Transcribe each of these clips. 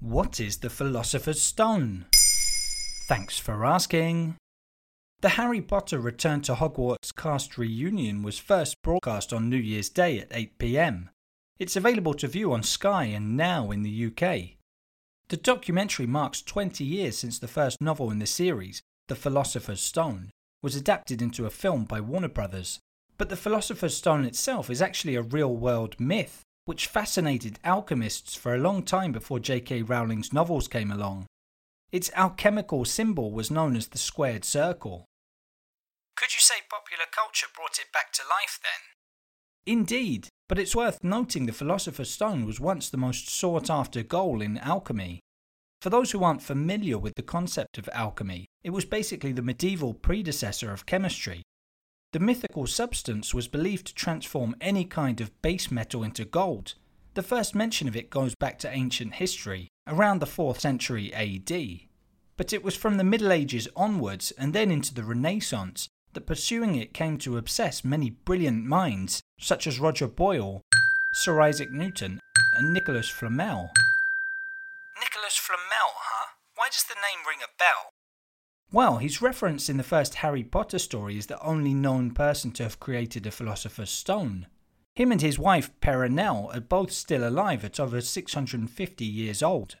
What is the Philosopher's Stone? Thanks for asking. The Harry Potter Return to Hogwarts cast reunion was first broadcast on New Year's Day at 8pm. It's available to view on Sky and Now in the UK. The documentary marks 20 years since the first novel in the series, The Philosopher's Stone, was adapted into a film by Warner Brothers. But the Philosopher's Stone itself is actually a real world myth, which fascinated alchemists for a long time before J.K. Rowling's novels came along. Its alchemical symbol was known as the squared circle. Could you say popular culture brought it back to life then? Indeed, but it's worth noting the Philosopher's Stone was once the most sought after goal in alchemy. For those who aren't familiar with the concept of alchemy, it was basically the medieval predecessor of chemistry. The mythical substance was believed to transform any kind of base metal into gold. The first mention of it goes back to ancient history, around the 4th century AD. But it was from the Middle Ages onwards and then into the Renaissance that pursuing it came to obsess many brilliant minds, such as Roger Boyle, Sir Isaac Newton, and Nicholas Flamel. Nicholas Flamel, huh? Why does the name ring a bell? Well, he's referenced in the first Harry Potter story as the only known person to have created a Philosopher's Stone. Him and his wife Perenelle are both still alive at over 650 years old.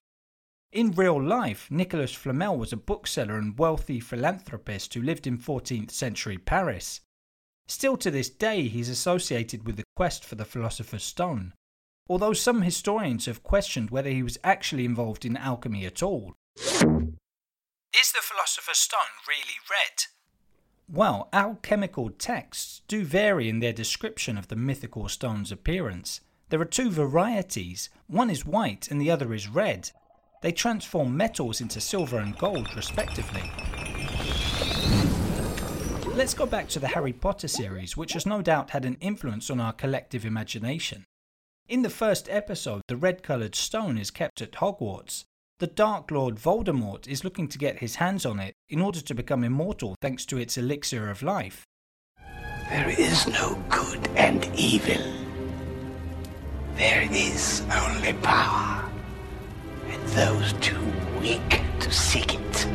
In real life, Nicholas Flamel was a bookseller and wealthy philanthropist who lived in 14th century Paris. Still to this day, he's associated with the quest for the Philosopher's Stone, although some historians have questioned whether he was actually involved in alchemy at all. Is the Philosopher's Stone really red? Well, alchemical texts do vary in their description of the mythical stone's appearance. There are two varieties, one is white and the other is red. They transform metals into silver and gold, respectively. Let's go back to the Harry Potter series, which has no doubt had an influence on our collective imagination. In the first episode, the red coloured stone is kept at Hogwarts. The Dark Lord Voldemort is looking to get his hands on it in order to become immortal thanks to its elixir of life. There is no good and evil. There is only power, and those too weak to seek it.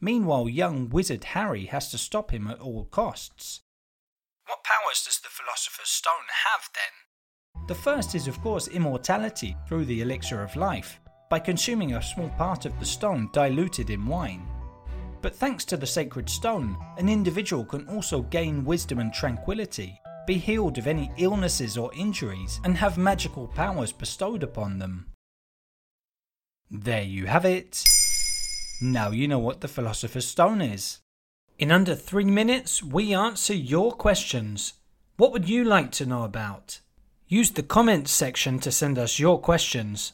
Meanwhile, young wizard Harry has to stop him at all costs. What powers does the Philosopher's Stone have then? The first is, of course, immortality through the elixir of life, by consuming a small part of the stone diluted in wine. But thanks to the sacred stone, an individual can also gain wisdom and tranquility, be healed of any illnesses or injuries, and have magical powers bestowed upon them. There you have it. Now you know what the Philosopher's Stone is. In under three minutes, we answer your questions. What would you like to know about? Use the comments section to send us your questions.